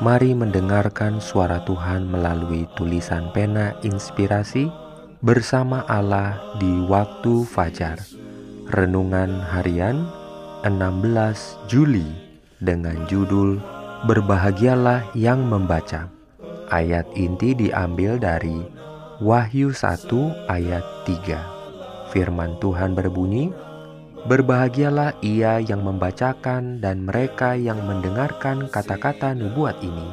Mari mendengarkan suara Tuhan melalui tulisan pena inspirasi bersama Allah di waktu fajar. Renungan harian 16 Juli dengan judul Berbahagialah yang membaca. Ayat inti diambil dari Wahyu 1 ayat 3. Firman Tuhan berbunyi, Berbahagialah ia yang membacakan dan mereka yang mendengarkan kata-kata nubuat ini,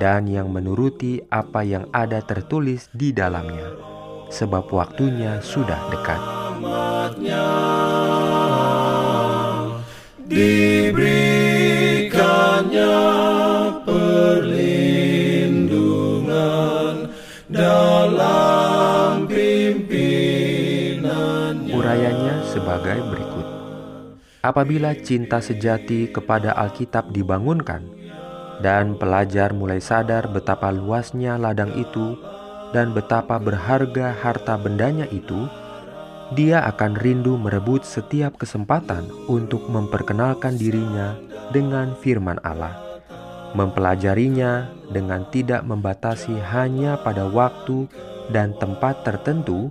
dan yang menuruti apa yang ada tertulis di dalamnya, sebab waktunya sudah dekat. Diberikannya perlindungan dalam pimpinannya. Urayanya sebagai berikut. Apabila cinta sejati kepada Alkitab dibangunkan, dan pelajar mulai sadar betapa luasnya ladang itu dan betapa berharga harta bendanya itu, dia akan rindu merebut setiap kesempatan untuk memperkenalkan dirinya dengan firman Allah, mempelajarinya dengan tidak membatasi hanya pada waktu dan tempat tertentu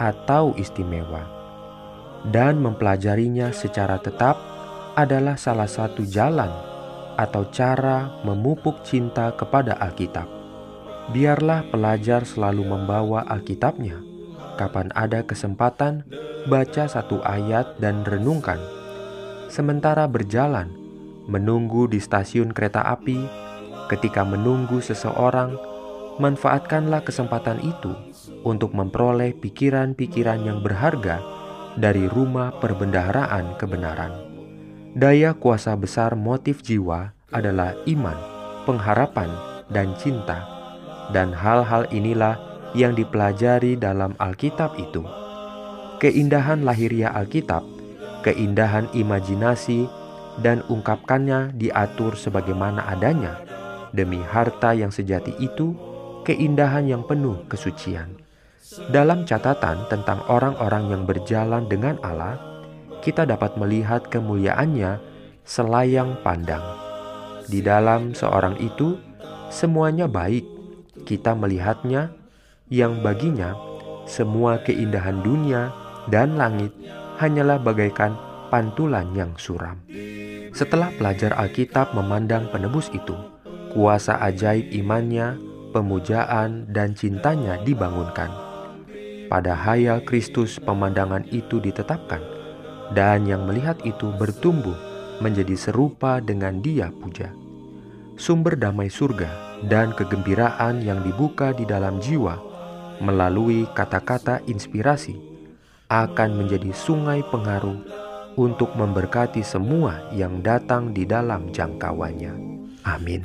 atau istimewa dan mempelajarinya secara tetap adalah salah satu jalan atau cara memupuk cinta kepada Alkitab. Biarlah pelajar selalu membawa Alkitabnya. Kapan ada kesempatan, baca satu ayat dan renungkan. Sementara berjalan, menunggu di stasiun kereta api, ketika menunggu seseorang, manfaatkanlah kesempatan itu untuk memperoleh pikiran-pikiran yang berharga dari rumah perbendaharaan kebenaran. Daya kuasa besar motif jiwa adalah iman, pengharapan, dan cinta, dan hal-hal inilah yang dipelajari dalam Alkitab itu. Keindahan lahiriah Alkitab, keindahan imajinasi, dan ungkapkannya diatur sebagaimana adanya, demi harta yang sejati itu, keindahan yang penuh kesucian. Dalam catatan tentang orang-orang yang berjalan dengan Allah, kita dapat melihat kemuliaannya selayang pandang. Di dalam seorang itu, semuanya baik. Kita melihatnya yang baginya semua keindahan dunia dan langit hanyalah bagaikan pantulan yang suram. Setelah pelajar Alkitab memandang penebus itu, kuasa ajaib imannya, pemujaan, dan cintanya dibangunkan pada hayal Kristus pemandangan itu ditetapkan, dan yang melihat itu bertumbuh menjadi serupa dengan dia puja. Sumber damai surga dan kegembiraan yang dibuka di dalam jiwa melalui kata-kata inspirasi akan menjadi sungai pengaruh untuk memberkati semua yang datang di dalam jangkauannya. Amin.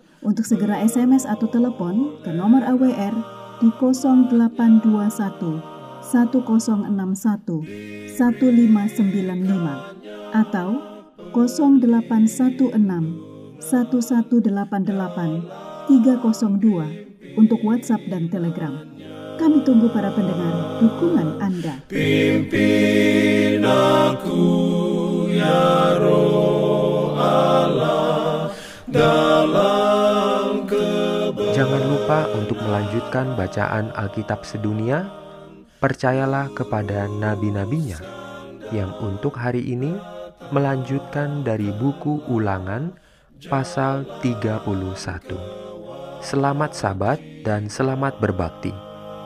untuk segera SMS atau telepon ke nomor AWR di 0821 1061 1595 atau 0816 1188 302 untuk WhatsApp dan Telegram. Kami tunggu para pendengar dukungan Anda. Lupa untuk melanjutkan bacaan Alkitab sedunia. Percayalah kepada nabi-nabinya yang untuk hari ini melanjutkan dari buku Ulangan pasal 31. Selamat sabat dan selamat berbakti.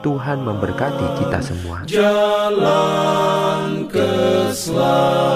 Tuhan memberkati kita semua. Jalan keselamatan